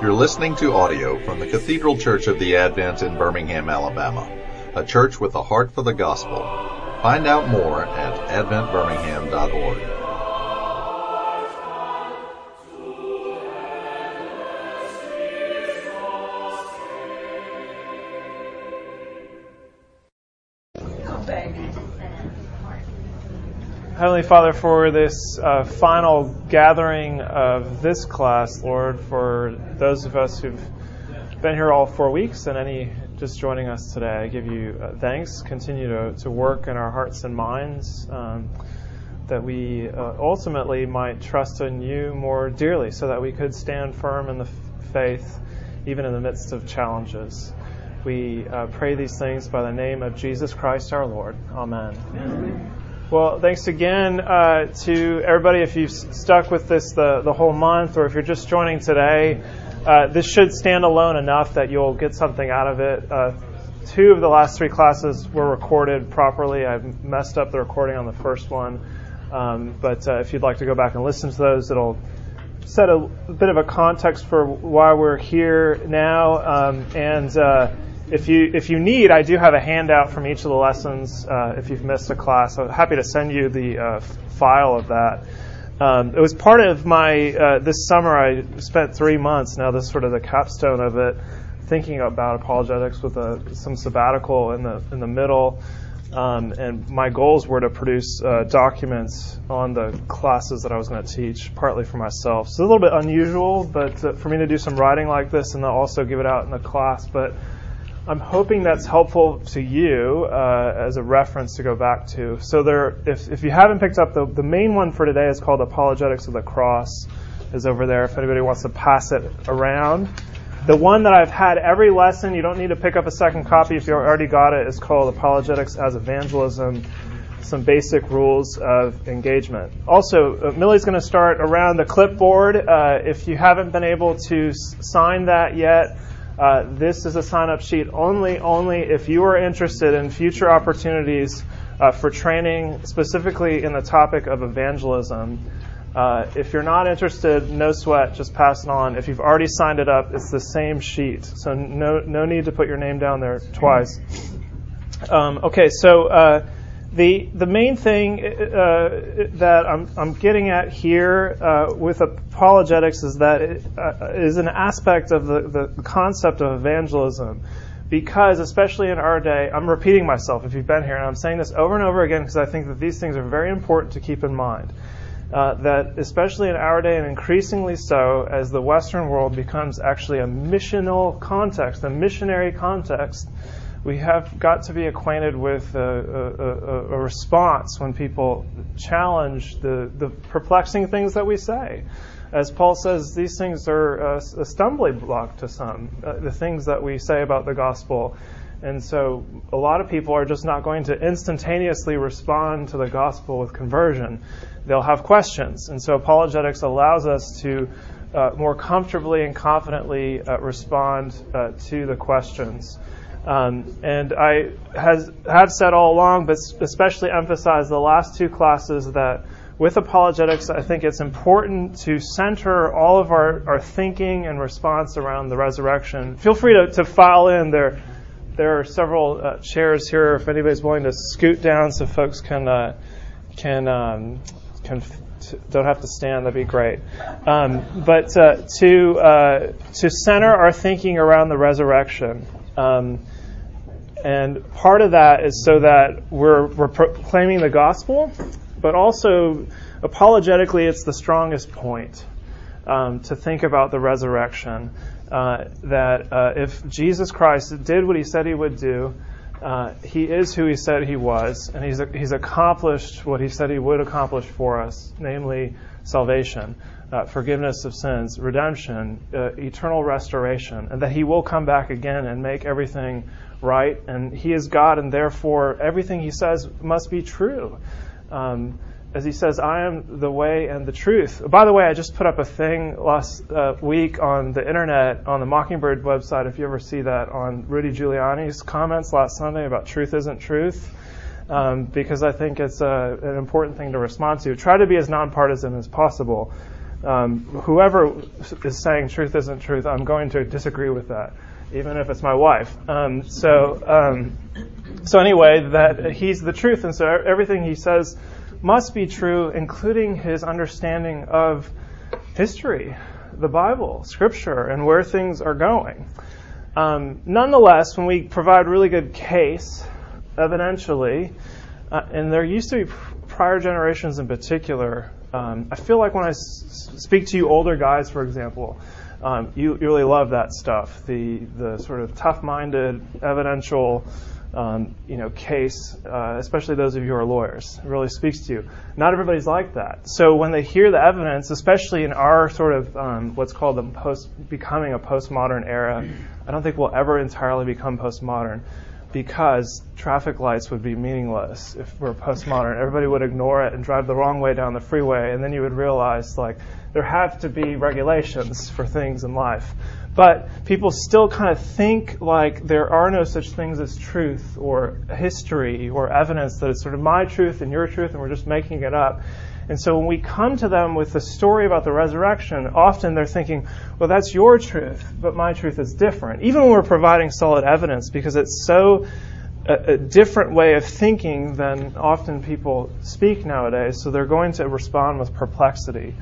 You're listening to audio from the Cathedral Church of the Advent in Birmingham, Alabama, a church with a heart for the gospel. Find out more at adventbirmingham.org. Heavenly Father, for this uh, final gathering of this class, Lord, for those of us who've been here all four weeks and any just joining us today, I give you uh, thanks. Continue to, to work in our hearts and minds um, that we uh, ultimately might trust in you more dearly so that we could stand firm in the f- faith even in the midst of challenges. We uh, pray these things by the name of Jesus Christ our Lord. Amen. Amen. Well, thanks again uh, to everybody. If you've stuck with this the, the whole month, or if you're just joining today, uh, this should stand alone enough that you'll get something out of it. Uh, two of the last three classes were recorded properly. I messed up the recording on the first one, um, but uh, if you'd like to go back and listen to those, it'll set a, a bit of a context for why we're here now, um, and uh, if you if you need, I do have a handout from each of the lessons. Uh, if you've missed a class, I'm happy to send you the uh, file of that. Um, it was part of my uh, this summer. I spent three months. Now this is sort of the capstone of it, thinking about apologetics with a, some sabbatical in the in the middle. Um, and my goals were to produce uh, documents on the classes that I was going to teach, partly for myself. So a little bit unusual, but uh, for me to do some writing like this and then also give it out in the class, but I'm hoping that's helpful to you uh, as a reference to go back to. So there, if, if you haven't picked up the, the main one for today is called Apologetics of the Cross, is over there. If anybody wants to pass it around, the one that I've had every lesson, you don't need to pick up a second copy if you already got it. Is called Apologetics as Evangelism. Some basic rules of engagement. Also, uh, Millie's going to start around the clipboard. Uh, if you haven't been able to s- sign that yet. Uh, this is a sign-up sheet only only if you are interested in future opportunities uh, for training, specifically in the topic of evangelism. Uh, if you're not interested, no sweat, just pass it on. If you've already signed it up, it's the same sheet, so no no need to put your name down there twice. Um, okay, so uh, the the main thing uh, that I'm I'm getting at here uh, with apologetics is that it uh, is an aspect of the, the concept of evangelism. Because, especially in our day, I'm repeating myself if you've been here, and I'm saying this over and over again because I think that these things are very important to keep in mind. Uh, that, especially in our day, and increasingly so, as the Western world becomes actually a missional context, a missionary context, we have got to be acquainted with a, a, a, response when people challenge the, the perplexing things that we say. As Paul says, these things are a, a stumbling block to some, uh, the things that we say about the gospel. And so a lot of people are just not going to instantaneously respond to the gospel with conversion. They'll have questions. And so apologetics allows us to uh, more comfortably and confidently uh, respond uh, to the questions. Um, and I has, have said all along, but especially emphasize the last two classes that with apologetics, I think it's important to center all of our, our thinking and response around the resurrection. Feel free to, to file in. There, there are several uh, chairs here if anybody's willing to scoot down so folks can, uh, can, um, can don't have to stand, that'd be great. Um, but uh, to, uh, to center our thinking around the resurrection. Um, and part of that is so that we're, we're proclaiming the gospel, but also apologetically, it's the strongest point um, to think about the resurrection. Uh, that uh, if Jesus Christ did what he said he would do, uh, he is who he said he was, and he's, he's accomplished what he said he would accomplish for us, namely salvation, uh, forgiveness of sins, redemption, uh, eternal restoration, and that he will come back again and make everything right? And he is God, and therefore everything he says must be true. Um, as he says, I am the way and the truth. By the way, I just put up a thing last uh, week on the internet, on the Mockingbird website, if you ever see that, on Rudy Giuliani's comments last Sunday about truth isn't truth. Um, because I think it's a, an important thing to respond to. Try to be as nonpartisan as possible. Um, whoever is saying truth isn't truth, I'm going to disagree with that, even if it's my wife. Um, so, um, so anyway, that he's the truth, and so everything he says must be true, including his understanding of history, the Bible, Scripture, and where things are going. Um, nonetheless, when we provide really good case, evidentially, uh, and there used to be prior generations in particular um, I feel like when I s- speak to you older guys, for example, um, you, you, really love that stuff. The the sort of tough-minded, evidential, um, you know, case, uh, especially those of you who are lawyers, it really speaks to you. Not everybody's like that. So when they hear the evidence, especially in our sort of um, what's called the post becoming a postmodern era, I don't think we'll ever entirely become postmodern because traffic lights would be meaningless if we're postmodern. Everybody would ignore it and drive the wrong way down the freeway, and then you would realize like there have to be regulations for things in life. But people still kind of think like there are no such things as truth or history or evidence that it's sort of my truth and your truth, and we're just making it up. And so when we come to them with the story about the resurrection, often they're thinking, well, that's your truth, but my truth is different. Even when we're providing solid evidence, because it's so a, a different way of thinking than often people speak nowadays, so they're going to respond with perplexity.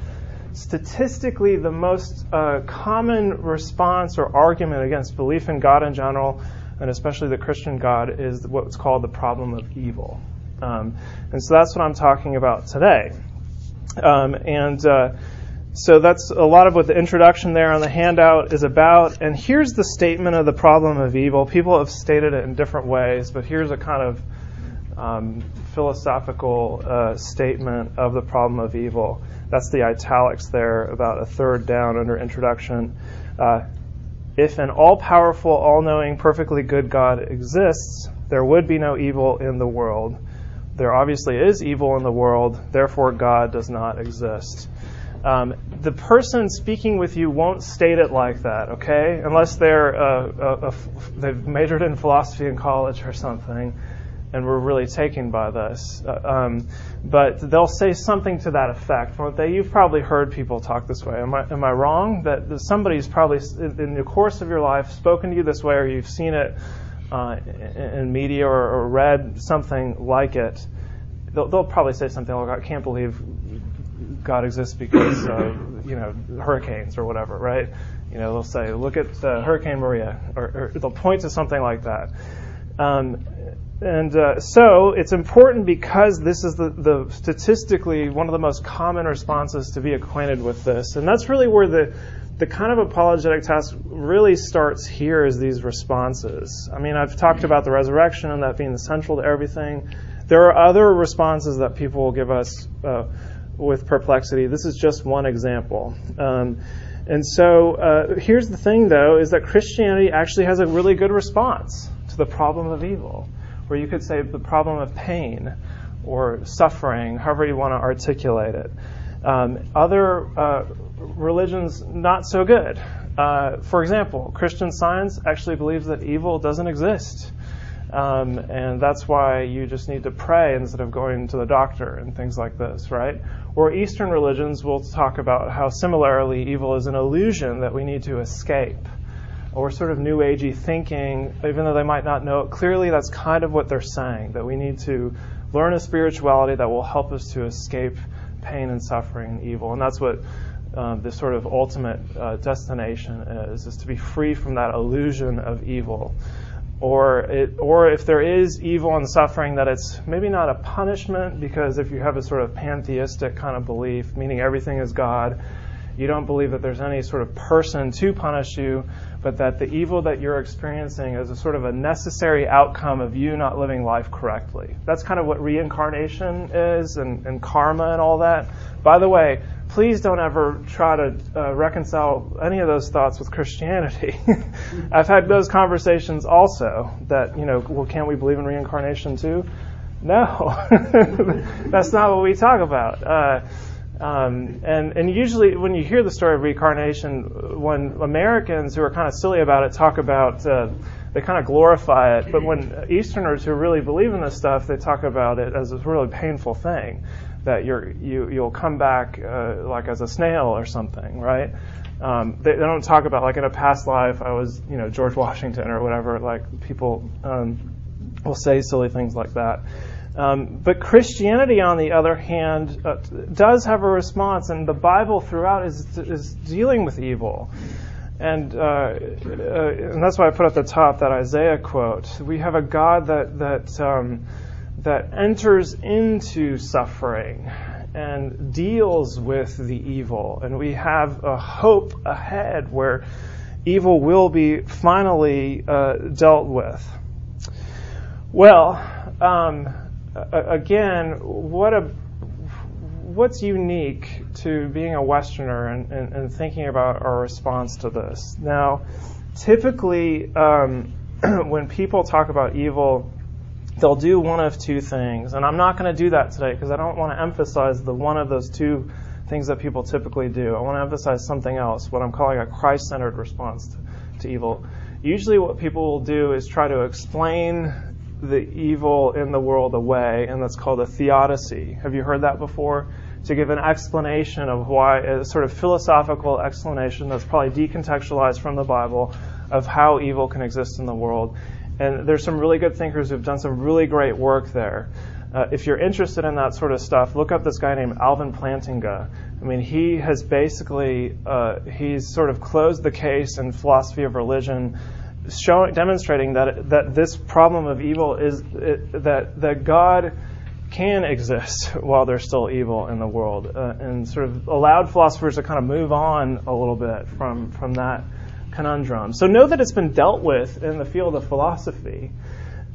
Statistically, the most uh, common response or argument against belief in God in general, and especially the Christian God, is what's called the problem of evil. Um, and so that's what I'm talking about today. Um, and uh, so that's a lot of what the introduction there on the handout is about. And here's the statement of the problem of evil. People have stated it in different ways, but here's a kind of um, philosophical uh, statement of the problem of evil. That's the italics there, about a third down under introduction. Uh, if an all powerful, all knowing, perfectly good God exists, there would be no evil in the world there obviously is evil in the world, therefore God does not exist. Um, the person speaking with you won't state it like that, okay? Unless they're uh, a, a, they've majored in philosophy in college or something, and were really taken by this. Uh, um, but they'll say something to that effect. won't They, you've probably heard people talk this way. Am I, am I wrong? That somebody's probably in the course of your life spoken to you this way, or you've seen it uh, in media or, or, read something like it, they'll, they'll, probably say something like, "I can't believe God exists because of you know hurricanes or whatever," right? You know, they'll say, "Look at Hurricane Maria," or, or, they'll point to something like that. Um, and uh, so it's important because this is the, the, statistically one of the most common responses to be acquainted with this, and that's really where the the kind of apologetic task really starts here is these responses. I mean, I've talked about the resurrection and that being central to everything. There are other responses that people will give us uh, with perplexity. This is just one example. Um, and so uh, here's the thing, though, is that Christianity actually has a really good response to the problem of evil, where you could say the problem of pain or suffering, however you want to articulate it. Um, other uh, religions, not so good. Uh, for example, Christian Science actually believes that evil doesn't exist. Um, and that's why you just need to pray instead of going to the doctor and things like this, right? Or Eastern religions will talk about how similarly evil is an illusion that we need to escape. Or sort of new agey thinking, even though they might not know it clearly, that's kind of what they're saying, that we need to learn a spirituality that will help us to escape pain and suffering and evil. And that's what uh, the sort of ultimate uh, destination is, is to be free from that illusion of evil. Or, it, or if there is evil and suffering, that it's maybe not a punishment, because if you have a sort of pantheistic kind of belief, meaning everything is God, you don't believe that there's any sort of person to punish you, but that the evil that you're experiencing is a sort of a necessary outcome of you not living life correctly. That's kind of what reincarnation is and, and karma and all that. By the way, please don't ever try to uh, reconcile any of those thoughts with Christianity. I've had those conversations also that, you know, well, can't we believe in reincarnation too? No, that's not what we talk about. Uh, um, and, and usually, when you hear the story of reincarnation, when Americans who are kind of silly about it talk about, uh, they kind of glorify it. But when Easterners who really believe in this stuff, they talk about it as a really painful thing that you're, you, you'll come back uh, like as a snail or something, right? Um, they, they, don't talk about like in a past life I was, you know, George Washington or whatever. Like people um, will say silly things like that. Um, but Christianity, on the other hand, uh, does have a response, and the Bible throughout is, is dealing with evil. And, uh, uh, and that's why I put at the top that Isaiah quote. We have a God that, that, um, that enters into suffering and deals with the evil. And we have a hope ahead where evil will be finally uh, dealt with. Well, um, again, what a what's unique to being a Westerner and, and, and, thinking about our response to this? Now, typically, um, when people talk about evil, they'll do one of two things. And I'm not going to do that today because I don't want to emphasize the one of those two things that people typically do. I want to emphasize something else, what I'm calling a Christ centered response to, to evil. Usually, what people will do is try to explain the evil in the world away, and that's called a theodicy. Have you heard that before? To give an explanation of why, a sort of philosophical explanation that's probably decontextualized from the Bible of how evil can exist in the world. And there's some really good thinkers who've done some really great work there. Uh, if you're interested in that sort of stuff, look up this guy named Alvin Plantinga. I mean, he has basically uh, he's sort of closed the case in philosophy of religion showing, demonstrating that that this problem of evil is it, that that God can exist while there's still evil in the world, uh, and sort of allowed philosophers to kind of move on a little bit from from that conundrum. So know that it's been dealt with in the field of philosophy.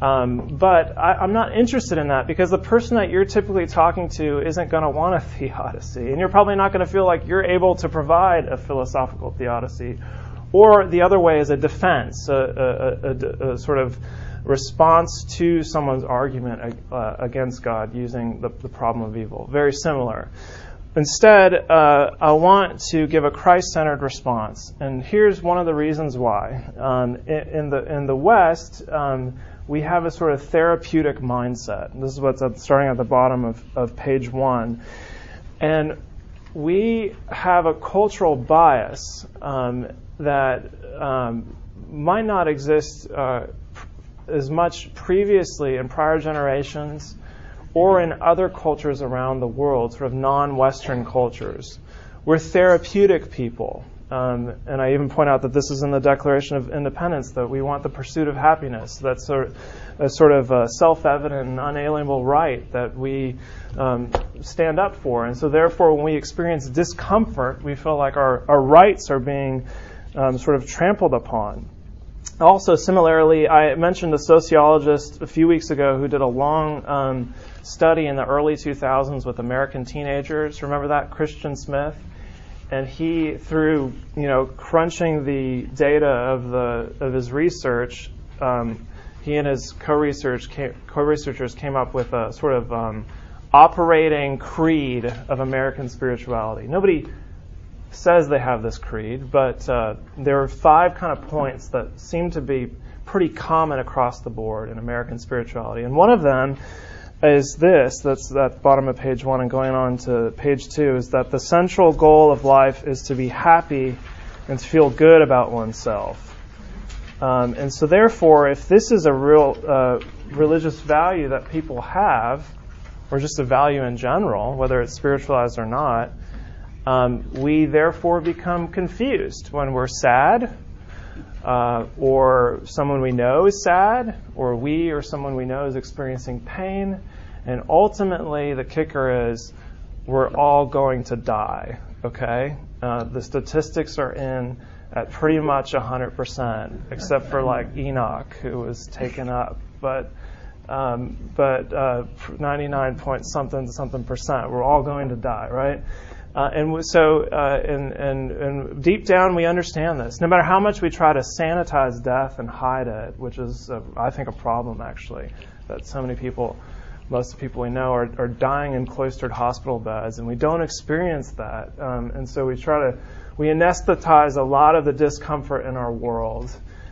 Um, but I, am not interested in that because the person that you're typically talking to isn't going to want a theodicy, and you're probably not going to feel like you're able to provide a philosophical theodicy or the other way is a defense, a, a, a, a sort of response to someone's argument uh, against God using the, the, problem of evil. Very similar. Instead, uh, I want to give a Christ centered response. And here's one of the reasons why. Um, in, in, the, in the West, um, we have a sort of therapeutic mindset. This is what's at, starting at the bottom of, of page one. And we have a cultural bias um, that um, might not exist uh, as much previously in prior generations or in other cultures around the world, sort of non Western cultures. We're therapeutic people. Um, and I even point out that this is in the Declaration of Independence that we want the pursuit of happiness. That's of, a sort of self-evident and unalienable right that we um, stand up for. And so, therefore, when we experience discomfort, we feel like our, our rights are being um, sort of trampled upon. Also, similarly, I mentioned a sociologist a few weeks ago who did a long um, study in the early 2000s with American teenagers. Remember that, Christian Smith? And he, through you know crunching the data of the of his research, um, he and his co-research came, co-researchers came up with a sort of um, operating creed of American spirituality. Nobody says they have this creed, but uh, there are five kind of points that seem to be pretty common across the board in American spirituality. And one of them is this that's at the bottom of page one and going on to page two is that the central goal of life is to be happy and to feel good about oneself. Um, and so, therefore, if this is a real uh, religious value that people have, or just a value in general, whether it's spiritualized or not, um, we therefore become confused when we're sad, uh, or someone we know is sad, or we or someone we know is experiencing pain. And ultimately, the kicker is we're all going to die, okay? Uh, the statistics are in at pretty much 100%, except for like Enoch, who was taken up. But um, but uh, 99 point something to something percent, we're all going to die, right? Uh, and so, uh, and, and, and, deep down, we understand this. No matter how much we try to sanitize death and hide it, which is, uh, I think, a problem actually, that so many people, most of the people we know, are, are dying in cloistered hospital beds, and we don't experience that. Um, and so we try to, we anesthetize a lot of the discomfort in our world.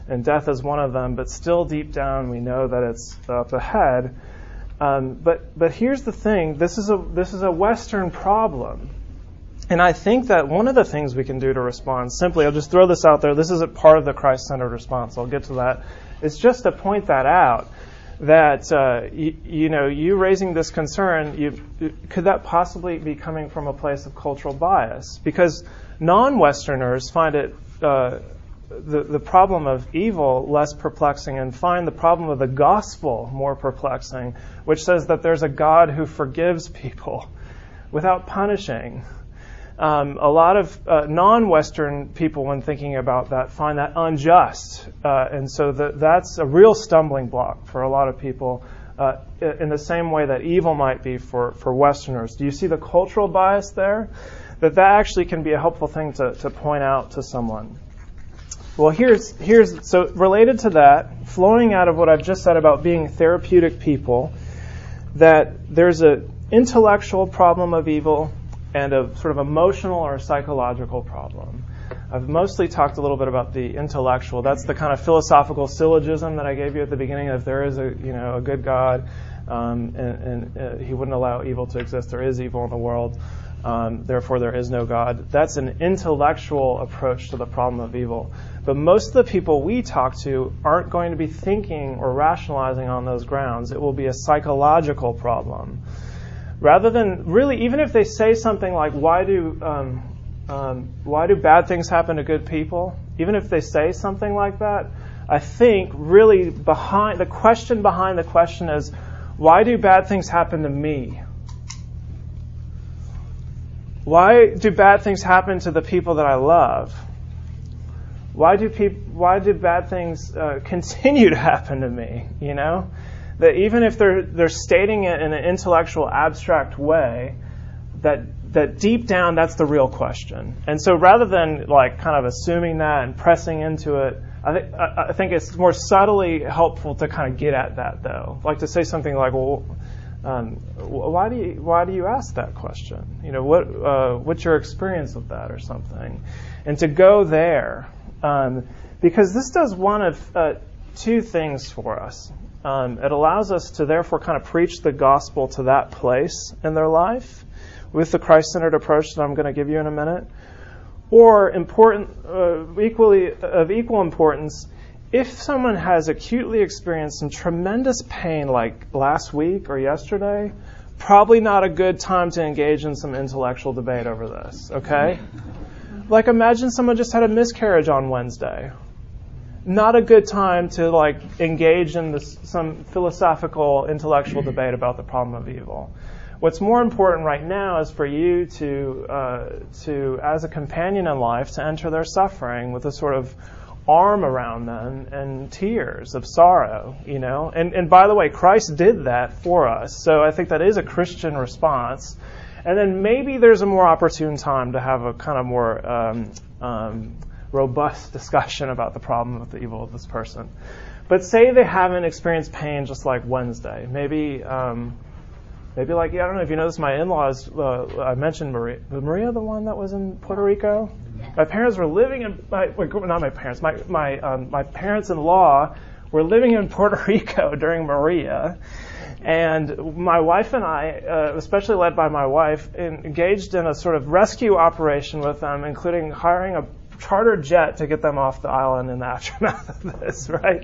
and death is one of them, but still deep down we know that it's up ahead. Um, but but here's the thing: this is a this is a Western problem, and I think that one of the things we can do to respond simply, I'll just throw this out there. This isn't part of the Christ-centered response. I'll get to that. It's just to point that out that uh, you, you, know you raising this concern you, could that possibly be coming from a place of cultural bias because non-westerners find it uh, the, the problem of evil less perplexing and find the problem of the gospel more perplexing which says that there's a god who forgives people without punishing um, a lot of uh, non-Western people, when thinking about that, find that unjust, uh, and so the, that's a real stumbling block for a lot of people. Uh, in the same way that evil might be for, for Westerners. Do you see the cultural bias there? That that actually can be a helpful thing to, to point out to someone. Well, here's here's so related to that, flowing out of what I've just said about being therapeutic people, that there's an intellectual problem of evil and a sort of emotional or psychological problem. I've mostly talked a little bit about the intellectual. That's the kind of philosophical syllogism that I gave you at the beginning. If there is a you know a good God, um, and, and uh, He wouldn't allow evil to exist, there is evil in the world. Um, therefore, there is no God. That's an intellectual approach to the problem of evil. But most of the people we talk to aren't going to be thinking or rationalizing on those grounds. It will be a psychological problem rather than really, even if they say something like, "Why do um, um, why do bad things happen to good people?" Even if they say something like that, I think really behind the question behind the question is, "Why do bad things happen to me?" Why do bad things happen to the people that I love? Why do people? Why do bad things uh, continue to happen to me? You know, that even if they're they're stating it in an intellectual abstract way, that that deep down that's the real question. And so rather than like kind of assuming that and pressing into it, I think I think it's more subtly helpful to kind of get at that though, like to say something like, well. Um, why do you why do you ask that question? You know what uh, what's your experience with that or something, and to go there um, because this does one of uh, two things for us. Um, it allows us to therefore kind of preach the gospel to that place in their life with the Christ centered approach that I'm going to give you in a minute. Or important, uh, equally of equal importance, if someone has acutely experienced some tremendous pain like last week or yesterday, probably not a good time to engage in some intellectual debate over this, okay? Like imagine someone just had a miscarriage on Wednesday not a good time to like engage in this, some philosophical, intellectual debate about the problem of evil. What's more important right now is for you to, uh, to, as a companion in life, to enter their suffering with a sort of arm around them and tears of sorrow, you know. And, and by the way, Christ did that for us, so I think that is a Christian response. And then maybe there's a more opportune time to have a kind of more um, um, robust discussion about the problem of the evil of this person. But say they haven't experienced pain just like Wednesday. Maybe, um, maybe like, yeah, I don't know if you know this, my in-laws, uh, I mentioned Maria. Was Maria the one that was in Puerto Rico? My parents were living in, my, not my parents, my, my, um, my parents-in-law were living in Puerto Rico during Maria. And my wife and I, uh, especially led by my wife, engaged in a sort of rescue operation with them, including hiring a charter jet to get them off the island in the aftermath of this, right?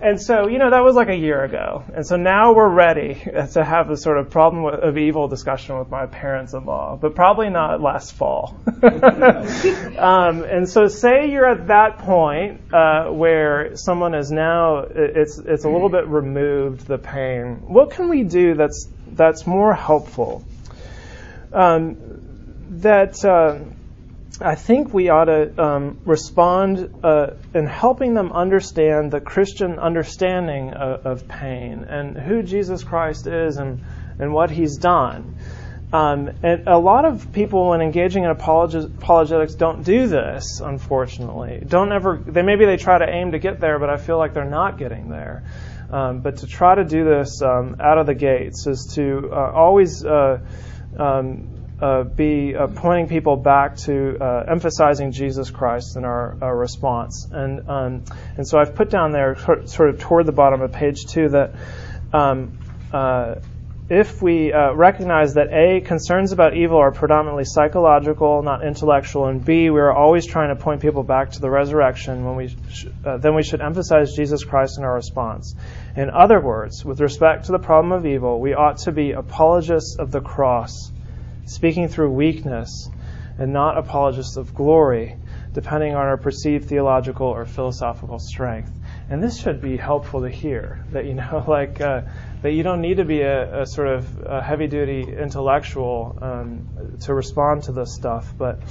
And so, you know, that was like a year ago. And so now we're ready to have a sort of problem of evil discussion with my parents-in-law, but probably not last fall. um, and so say you're at that point uh, where someone is now, it's, it's a little bit removed, the pain. What can we do that's, that's more helpful? Um, that, uh, I think we ought to um, respond uh, in helping them understand the Christian understanding of, of, pain and who Jesus Christ is and, and what he's done. Um, and a lot of people, when engaging in apologetics, don't do this. Unfortunately, don't ever. They maybe they try to aim to get there, but I feel like they're not getting there. Um, but to try to do this um, out of the gates is to uh, always uh, um, uh, be uh, pointing people back to uh, emphasizing Jesus Christ in our, our response. And, um, and so I've put down there, sort of toward the bottom of page two, that um, uh, if we uh, recognize that A, concerns about evil are predominantly psychological, not intellectual, and B, we are always trying to point people back to the resurrection, when we sh- then we should emphasize Jesus Christ in our response. In other words, with respect to the problem of evil, we ought to be apologists of the cross, speaking through weakness, and not apologists of glory, depending on our perceived theological or philosophical strength. And this should be helpful to hear that, you know, like, uh, that you don't need to be a, a sort of heavy duty intellectual um, to respond to this stuff, but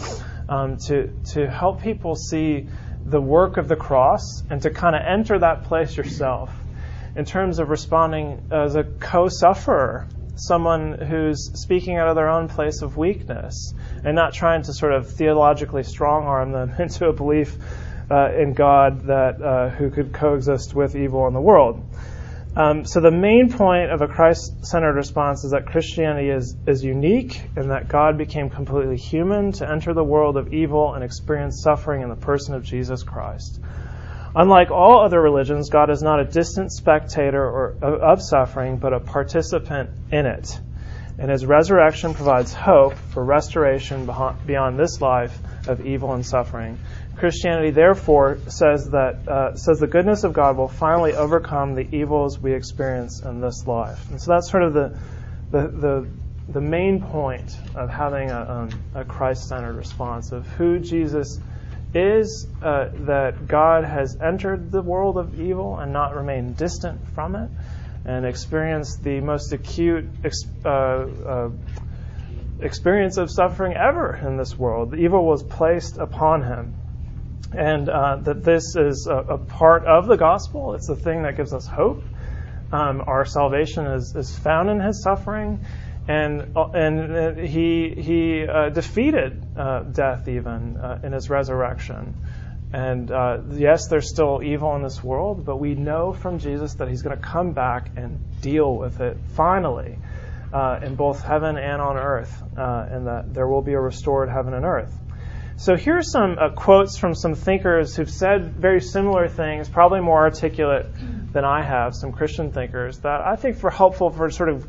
um, to, to help people see the work of the cross and to kind of enter that place yourself in terms of responding as a co sufferer, someone who's speaking out of their own place of weakness and not trying to sort of theologically strong arm them into a belief uh, in God that uh, who could coexist with evil in the world. Um, so the main point of a Christ-centered response is that Christianity is, is unique and that God became completely human to enter the world of evil and experience suffering in the person of Jesus Christ. Unlike all other religions, God is not a distant spectator or, of suffering, but a participant in it. And his resurrection provides hope for restoration beyond this life of evil and suffering. Christianity, therefore, says that uh, says the goodness of God will finally overcome the evils we experience in this life, and so that's sort of the the the, the main point of having a, um, a Christ-centered response of who Jesus is, uh, that God has entered the world of evil and not remained distant from it, and experienced the most acute. Uh, uh, experience of suffering ever in this world. The evil was placed upon him and uh, that this is a, a, part of the gospel. It's the thing that gives us hope. Um, our salvation is, is found in His suffering, and uh, and He He uh, defeated uh, death even uh, in His resurrection. And uh, yes, there's still evil in this world, but we know from Jesus that He's going to come back and deal with it finally. in both heaven and on earth, and that there will be a restored heaven and earth. So here are some uh, quotes from some thinkers who've said very similar things, probably more articulate than I have, some Christian thinkers, that I think are helpful for sort of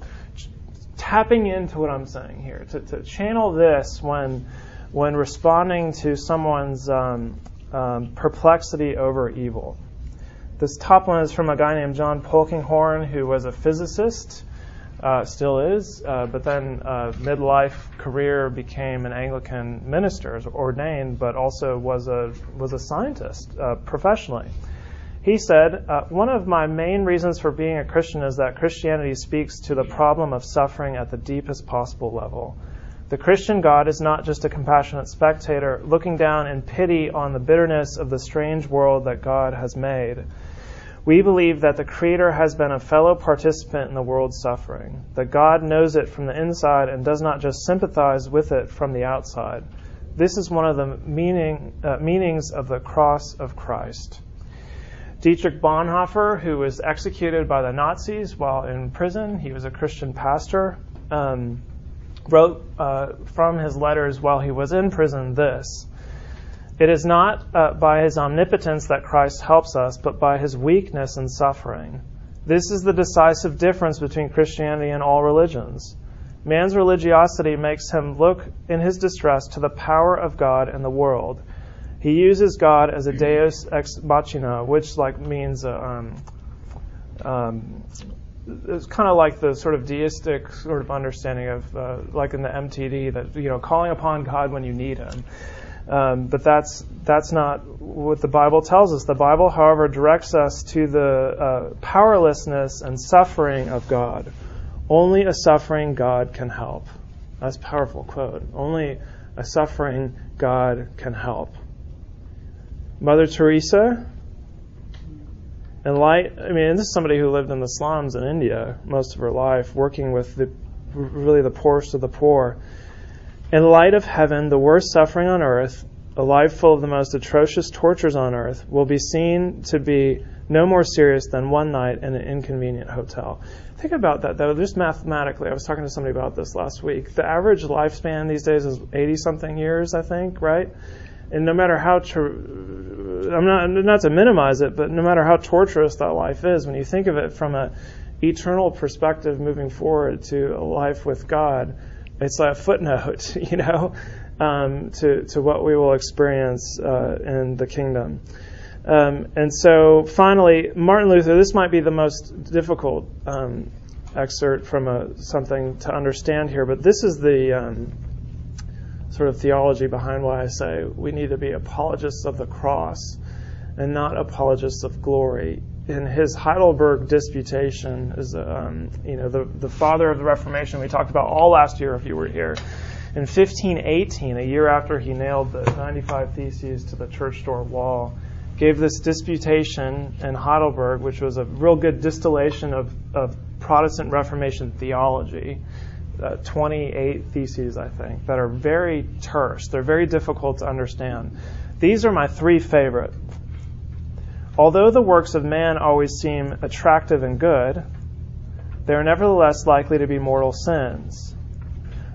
tapping into what I'm saying here, to, to channel this when, when responding to someone's um, um, perplexity over evil. This top one is from a guy named John Polkinghorne, who was a physicist uh, still is, uh, but then uh, midlife career became an Anglican minister, ordained, but also was a was a scientist uh, professionally. He said, uh, "One of my main reasons for being a Christian is that Christianity speaks to the problem of suffering at the deepest possible level." The Christian God is not just a compassionate spectator looking down in pity on the bitterness of the strange world that God has made. We believe that the Creator has been a fellow participant in the world's suffering, that God knows it from the inside and does not just sympathize with it from the outside. This is one of the meaning, uh, meanings of the cross of Christ. Dietrich Bonhoeffer, who was executed by the Nazis while in prison, he was a Christian pastor, um, wrote uh, from his letters while he was in prison this it is not uh, by his omnipotence that Christ helps us, but by his weakness and suffering. This is the decisive difference between Christianity and all religions. Man's religiosity makes him look in his distress to the power of God and the world. He uses God as a deus ex machina, which like means uh, um, um, it's kind of like the sort of deistic sort of understanding of uh, like in the MTD that you know calling upon God when you need Him. Um, but that's that's not what the Bible tells us. The Bible, however, directs us to the uh, powerlessness and suffering of God. Only a suffering God can help. That's a powerful quote. Only a suffering God can help. Mother Teresa, And light, I mean, this is somebody who lived in the slums in India most of her life, working with the really the poorest of the poor. In light of heaven, the worst suffering on earth, a life full of the most atrocious tortures on earth, will be seen to be no more serious than one night in an inconvenient hotel. Think about that, though, just mathematically. I was talking to somebody about this last week. The average lifespan these days is 80 something years, I think, right? And no matter how, tr- I'm not, not to minimize it, but no matter how torturous that life is, when you think of it from a eternal perspective moving forward to a life with God, it's like a footnote, you know, um, to, to what we will experience uh, in the kingdom. Um, and so finally, Martin Luther, this might be the most difficult um, excerpt from a, something to understand here, but this is the um, sort of theology behind why I say we need to be apologists of the cross and not apologists of glory. In his Heidelberg Disputation, is um, you know the the father of the Reformation we talked about all last year if you were here. In 1518, a year after he nailed the 95 Theses to the church door wall, gave this disputation in Heidelberg, which was a real good distillation of, of Protestant Reformation theology. Uh, 28 theses, I think, that are very terse. They're very difficult to understand. These are my three favorite. Although the works of man always seem attractive and good, they are nevertheless likely to be mortal sins.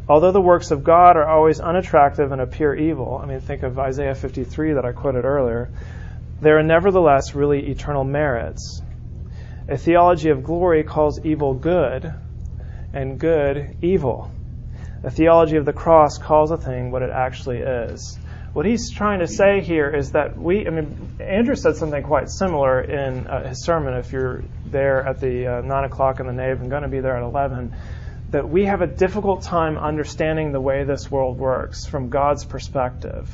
Although the works of God are always unattractive and appear evil, I mean, think of Isaiah 53 that I quoted earlier, there are nevertheless really eternal merits. A theology of glory calls evil good and good evil. The theology of the cross calls a thing what it actually is. What he's trying to say here is that we, I mean, Andrew said something quite similar in uh, his sermon. If you're there at the uh, 9 o'clock in the nave and going to be there at 11, that we have a difficult time understanding the way this world works from God's perspective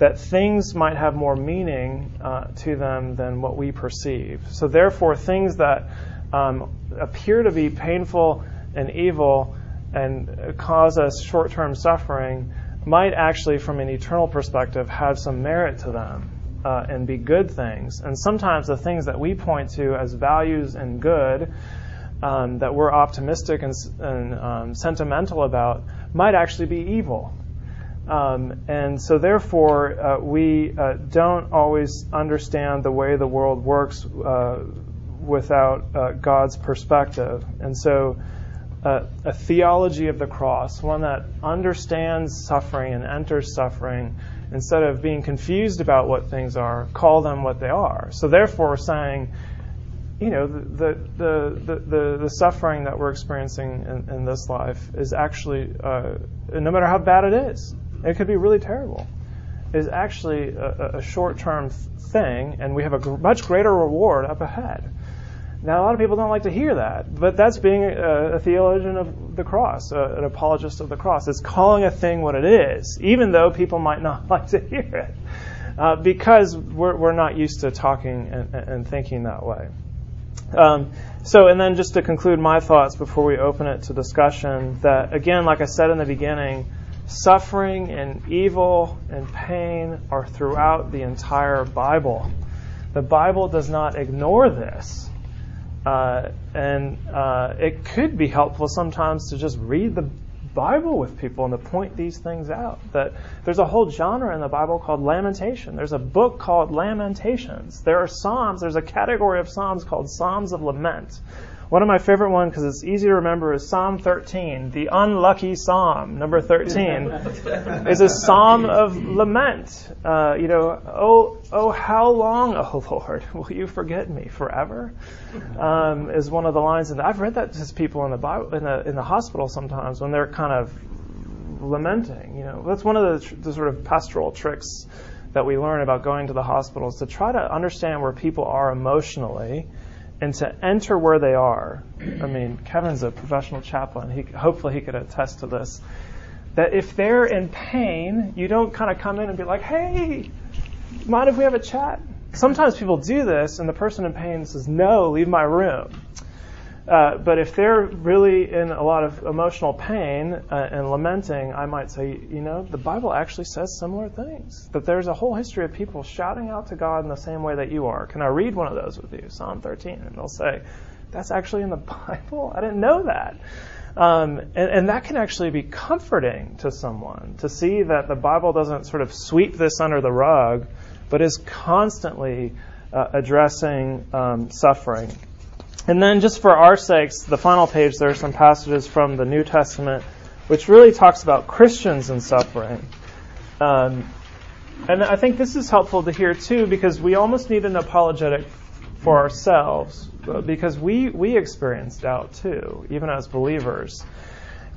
that things might have more meaning uh, to them than what we perceive. So, therefore, things that um, appear to be painful and evil and cause us short term suffering might actually, from an eternal perspective, have some merit to them uh, and be good things. And sometimes the things that we point to as values and good. Um, that we're optimistic and, and um, sentimental about might actually be evil um, and so, therefore, uh, we uh, don't always understand the way the world works uh, without uh, God's perspective. And so, uh, a theology of the cross, one that understands suffering and enters suffering, instead of being confused about what things are, call them what they are. So, therefore, saying, you know, the, the, the, the, the suffering that we're experiencing in, in this life is actually, uh, no matter how bad it is, it could be really terrible, is actually a, a short term thing, and we have a much greater reward up ahead. Now, a lot of people don't like to hear that, but that's being a, a theologian of the cross, a, an apologist of the cross. It's calling a thing what it is, even though people might not like to hear it, uh, because we're, we're not used to talking and, and thinking that way. Um, so, and then just to conclude my thoughts before we open it to discussion, that again, like I said in the beginning, Suffering and evil and pain are throughout the entire Bible. The Bible does not ignore this. Uh, and uh, it could be helpful sometimes to just read the Bible with people and to point these things out. That there's a whole genre in the Bible called lamentation. There's a book called Lamentations. There are psalms. There's a category of psalms called Psalms of Lament. One of my favorite ones, because it's easy to remember, is Psalm 13, the unlucky psalm, number 13, is a psalm of lament. Uh, you know, oh, oh, how long, oh Lord, will you forget me forever? Um, is one of the lines, and I've read that to people in the Bible, in the in the hospital sometimes when they're kind of lamenting. You know, that's one of the, the sort of pastoral tricks that we learn about going to the hospitals to try to understand where people are emotionally and to enter where they are. I mean, Kevin's a professional chaplain. He, hopefully, he could attest to this. That if they're in pain, you don't kind of come in and be like, hey, mind if we have a chat? Sometimes people do this, and the person in pain says, no, leave my room. Uh, but if they're really in a lot of emotional pain uh, and lamenting, I might say, you know, the Bible actually says similar things. That there's a whole history of people shouting out to God in the same way that you are. Can I read one of those with you? Psalm 13. And they'll say, that's actually in the Bible? I didn't know that. Um, and, and, that can actually be comforting to someone to see that the Bible doesn't sort of sweep this under the rug, but is constantly uh, addressing um, suffering. And then, just for our sakes, the final page, there are some passages from the New Testament which really talks about Christians and suffering. Um, and I think this is helpful to hear too, because we almost need an apologetic for ourselves, because we, we experience doubt too, even as believers.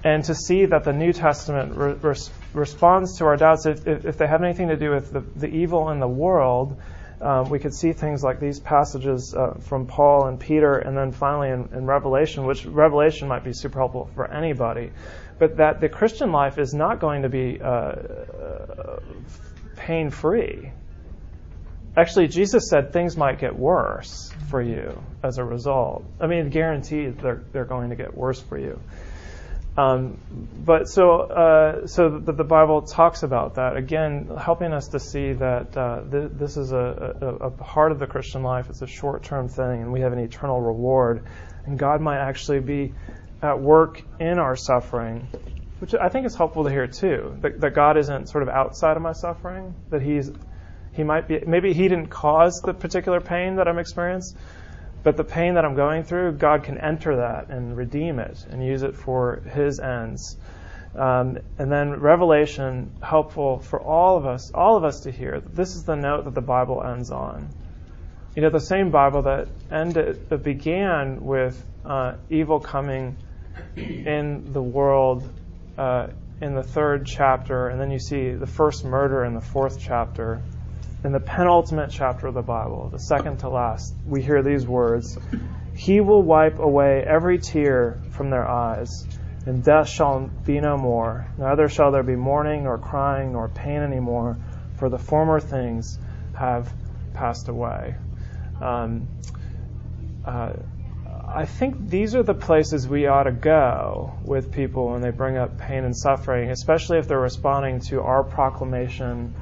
And to see that the New Testament re- responds to our doubts, if, if, if, they have anything to do with the, the evil in the world, um, we could see things like these passages uh, from Paul and Peter, and then finally in, in, Revelation, which Revelation might be super helpful for anybody, but that the Christian life is not going to be uh, uh, pain free. Actually, Jesus said things might get worse for you as a result. I mean, guaranteed they're, they're going to get worse for you. Um, but so, uh, so the, the, Bible talks about that again, helping us to see that uh, th- this is a, a, a, part of the Christian life. It's a short-term thing, and we have an eternal reward. And God might actually be at work in our suffering, which I think is helpful to hear too. That, that God isn't sort of outside of my suffering. That He's He might be maybe He didn't cause the particular pain that I'm experiencing but the pain that I'm going through, God can enter that and redeem it and use it for His ends. Um, and then Revelation, helpful for all of us, all of us to hear. This is the note that the Bible ends on. You know, the same Bible that ended, that began with uh, evil coming in the world uh, in the third chapter, and then you see the first murder in the fourth chapter in the penultimate chapter of the Bible, the second to last, we hear these words He will wipe away every tear from their eyes, and death shall be no more. Neither shall there be mourning, nor crying, nor pain any more, for the former things have passed away. Um, uh, I think these are the places we ought to go with people when they bring up pain and suffering, especially if they're responding to our proclamation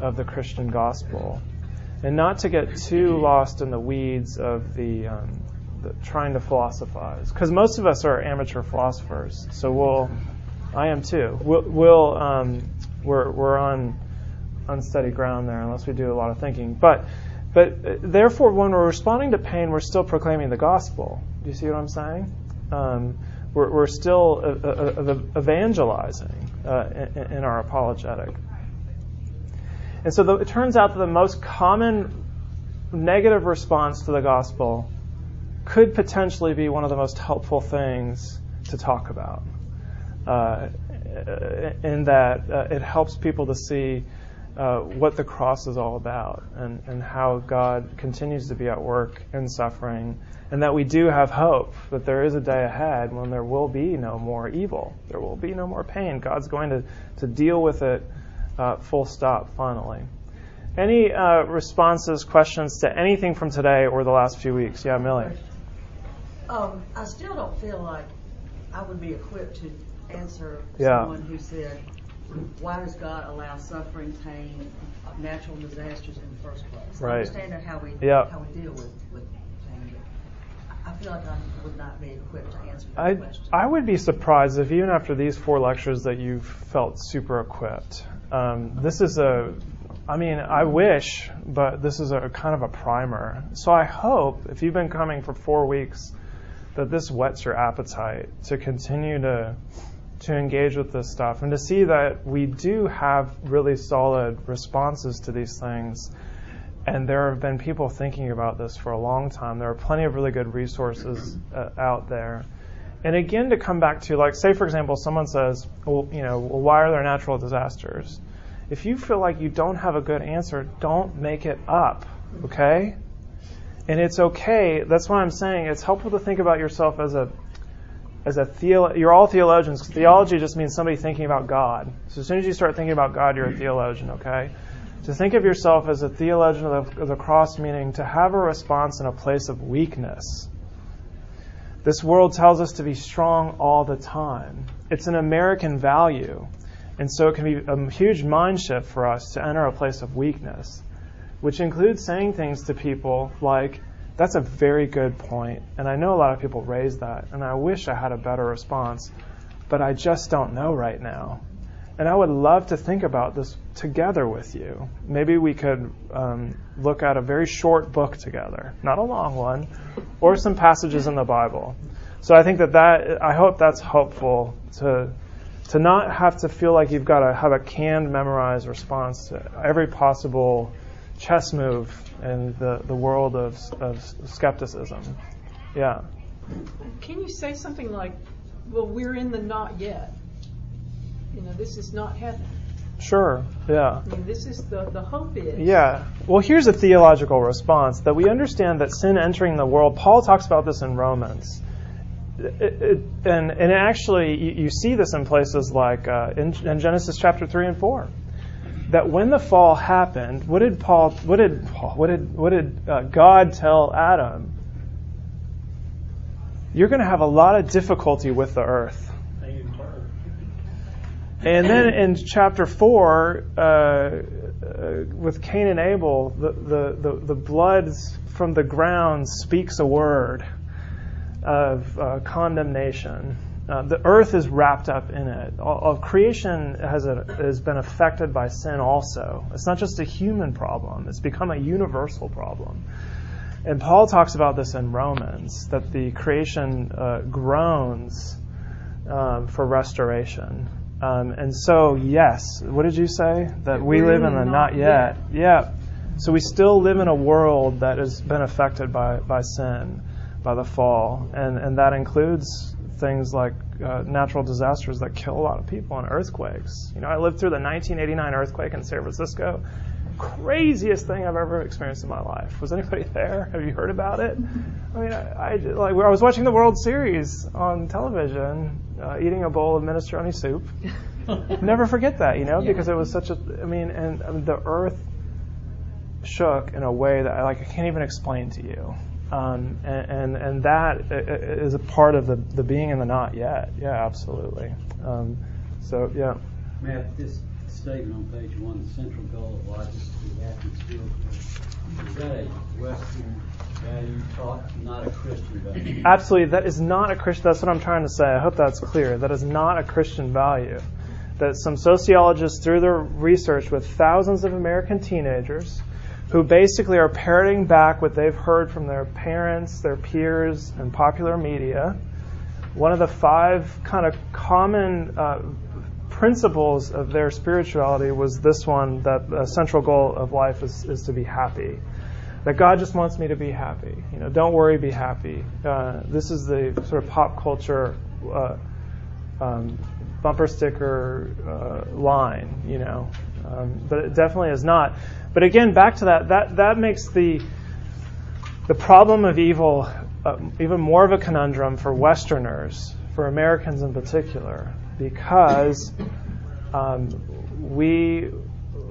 of the Christian gospel, and not to get too lost in the weeds of the, um, the trying to philosophize. Because most of us are amateur philosophers, so we'll, I am too. We'll, we'll um, we're we're on unsteady ground there unless we do a lot of thinking. But but uh, therefore, when we're responding to pain, we're still proclaiming the gospel. Do you see what I'm saying? Um, we're, we're, still uh, uh, evangelizing uh, in, in, our apologetic. And so the, it turns out that the most common negative response to the gospel could potentially be one of the most helpful things to talk about. Uh, in that uh, it helps people to see uh, what the cross is all about and, and how God continues to be at work in suffering, and that we do have hope that there is a day ahead when there will be no more evil, there will be no more pain. God's going to, to deal with it uh, full stop finally. Any uh, responses, questions to anything from today or the last few weeks? Yeah, Millie. Um, I still don't feel like I would be equipped to answer yeah. someone who said, "Why does God allow suffering, pain, natural disasters in the first place?" Right. I understand how we yeah. how we deal with with. I feel like I would not be equipped to answer that I, question. I would be surprised if even after these four lectures that you've felt super equipped. Um, this is a, I mean, I wish, but this is a kind of a primer. So I hope if you've been coming for four weeks, that this whets your appetite to continue to to engage with this stuff and to see that we do have really solid responses to these things. And there have been people thinking about this for a long time. There are plenty of really good resources uh, out there. And again, to come back to, like, say, for example, someone says, well, you know, well, why are there natural disasters? If you feel like you don't have a good answer, don't make it up, okay? And it's okay. That's why I'm saying it's helpful to think about yourself as a as a theolo- you're all theologians. Theology just means somebody thinking about God. So as soon as you start thinking about God, you're a theologian, okay? To think of yourself as a theologian of the, cross, meaning to have a response in a place of weakness. This world tells us to be strong all the time. It's an American value. And so it can be a huge mind shift for us to enter a place of weakness, which includes saying things to people like, That's a very good point, and I know a lot of people raise that, and I wish I had a better response, but I just don't know right now. And I would love to think about this together with you. Maybe we could um, look at a very short book together, not a long one, or some passages in the Bible. So I think that that I hope that's helpful to to not have to feel like you've got to have a canned, memorized response to every possible chess move in the, the world of, of skepticism. Yeah. Can you say something like, well, we're in the not yet? You know, this is not heaven. Sure, yeah. I mean, this is the, the hope is. Yeah. Well, here's a theological response that we understand that sin entering the world, Paul talks about this in Romans. It, it, and, and actually, you, you, see this in places like uh, in, in Genesis chapter 3 and 4 that when the fall happened, what did Paul, what did Paul, what did, what did uh, God tell Adam? You're going to have a lot of difficulty with the earth. And then in chapter four, uh, uh, with Cain and Abel, the, the, the, the blood from the ground speaks a word of uh, condemnation. Uh, the earth is wrapped up in it. All, all creation has, a, has been affected by sin also. It's not just a human problem, it's become a universal problem. And Paul talks about this in Romans that the creation uh, groans um, for restoration. Um, and so, yes, what did you say? That we live in the not yet. Yeah. So we still live in a world that has been affected by, by sin, by the fall. And, and that includes things like uh, natural disasters that kill a lot of people and earthquakes. You know, I lived through the 1989 earthquake in San Francisco. Craziest thing I've ever experienced in my life. Was anybody there? Have you heard about it? I mean, I, I like I was watching the World Series on television, uh, eating a bowl of minestrone soup. Never forget that, you know, yeah. because it was such a. I mean, and I mean, the earth shook in a way that I like I can't even explain to you. Um, and, and, and that is a part of the the being in the not yet. Yeah, absolutely. Um, so yeah. Matt, this statement on page one, the central goal of life is to be happy and spiritual. Is that a Western value taught, not a Christian value? Absolutely, that is not a Christian. That's what I'm trying to say. I hope that's clear. That is not a Christian value. That some sociologists, through their research with thousands of American teenagers, who basically are parroting back what they've heard from their parents, their peers, and popular media. One of the five kind of common uh, principles of their spirituality was this one that the central goal of life is, is to be happy. That God just wants me to be happy. You know, don't worry, be happy. Uh, this is the sort of pop culture uh, um, bumper sticker uh, line, you know, um, but it definitely is not. But again, back to that, that, that makes the, the problem of evil uh, even more of a conundrum for Westerners, for Americans in particular, because um, we,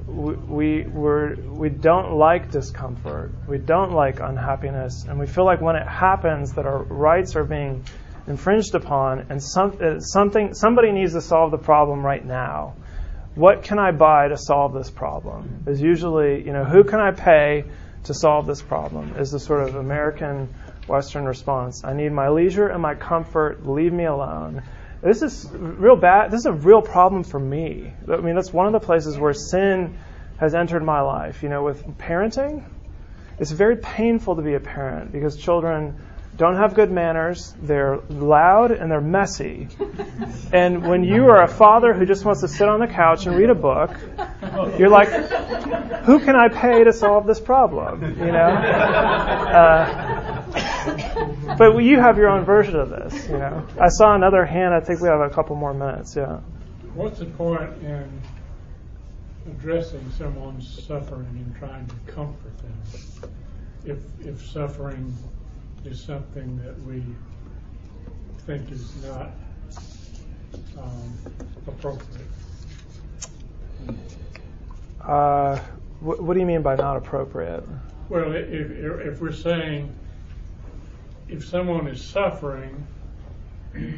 we, we're, we don't like discomfort, we don't like unhappiness, and we feel like when it happens that our rights are being infringed upon, and some, uh, something, somebody needs to solve the problem right now what can I buy to solve this problem? Is usually, you know, who can I pay to solve this problem? Is the sort of American Western response. I need my leisure and my comfort. Leave me alone. This is real bad. This is a real problem for me. I mean, that's one of the places where sin has entered my life. You know, with parenting, it's very painful to be a parent because children don't have good manners, they're loud, and they're messy. And when you are a father who just wants to sit on the couch and read a book, you're like, who can I pay to solve this problem? You know? Uh, but you have your own version of this, you know. I saw another hand. I think we have a couple more minutes, yeah. What's the point in addressing someone's suffering and trying to comfort them if, if suffering is something that we think is not um, appropriate. Uh, what, what do you mean by not appropriate? Well, if, if we're saying if someone is suffering,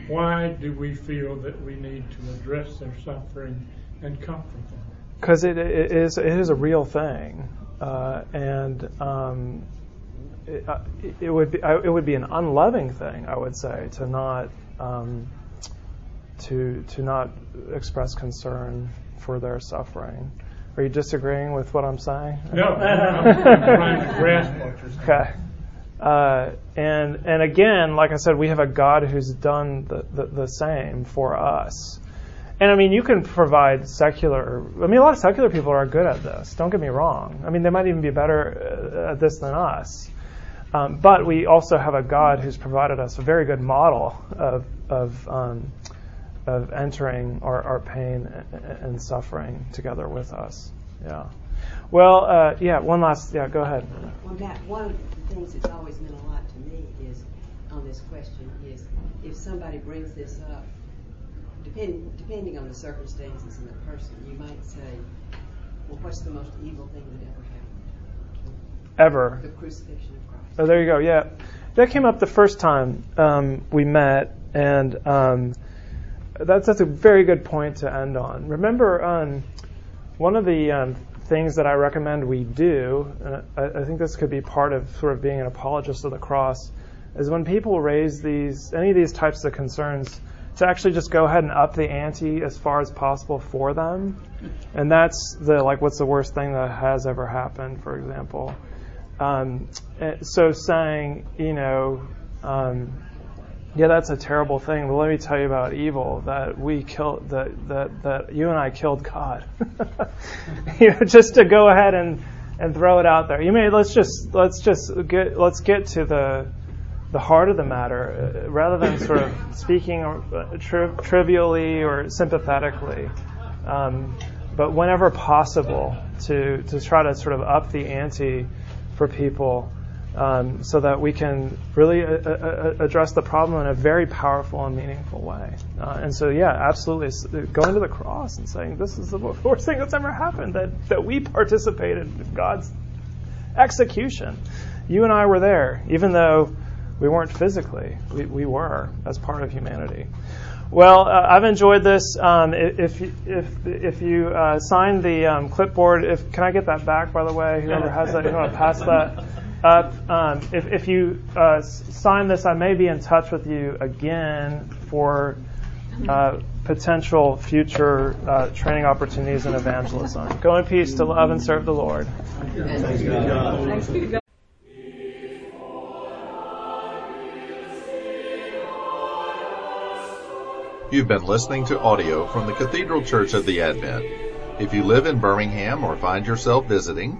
why do we feel that we need to address their suffering and comfort them? Because it, it is it is a real thing, uh, and um, it, uh, it, would be it would be an unloving thing, I would say, to not um, to to not express concern for their suffering. Are you disagreeing with what I'm saying? No, I'm trying to grasp what you're saying. Okay. Uh, and and again, like I said, we have a God who's done the, the, the, same for us. And I mean, you can provide secular. I mean, a lot of secular people are good at this. Don't get me wrong. I mean, they might even be better uh, at this than us. Um, but we also have a God who's provided us a very good model of of um, of entering our, our pain and suffering together with us. Yeah. Well, uh, yeah. One last. Yeah. Go ahead. Well, Matt, one things that's always meant a lot to me is on this question is if somebody brings this up, depending depending on the circumstances and the person, you might say, "Well, what's the most evil thing that ever happened?" Ever. The crucifixion of Christ. Oh, there you go. Yeah, that came up the first time um, we met, and um, that's that's a very good point to end on. Remember, um, one of the um, things that I recommend we do, and I, I, think this could be part of sort of being an apologist of the cross, is when people raise these any of these types of concerns, to actually just go ahead and up the ante as far as possible for them, and that's the like what's the worst thing that has ever happened, for example. Um, eh, so saying, you know. Um, yeah, that's a terrible thing. But let me tell you about evil that we killed that that that you and I killed God. you know, just to go ahead and and throw it out there. You may let's just let's just get let's get to the the heart of the matter uh, rather than sort of speaking uh, tri- trivially or sympathetically. Um, but whenever possible, to to try to sort of up the ante for people um, so that we can really a- uh, a- uh, uh, address the problem in a very powerful and meaningful way. Uh, and so, yeah, absolutely, going to the cross and saying, "This is the worst thing that's ever happened that that we participated in God's execution." You and I were there, even though we weren't physically. We, we were as part of humanity. Well, uh, I've enjoyed this. Um, if if if you uh, sign the um, clipboard, if can I get that back? By the way, whoever has that, you want to pass that up. Um, if, if you uh, sign this, I may be in touch with you again for uh, potential future uh, training opportunities in evangelism. Go in peace to love and serve the Lord. You've been listening to audio from the Cathedral Church of the Advent. If you live in Birmingham or find yourself visiting,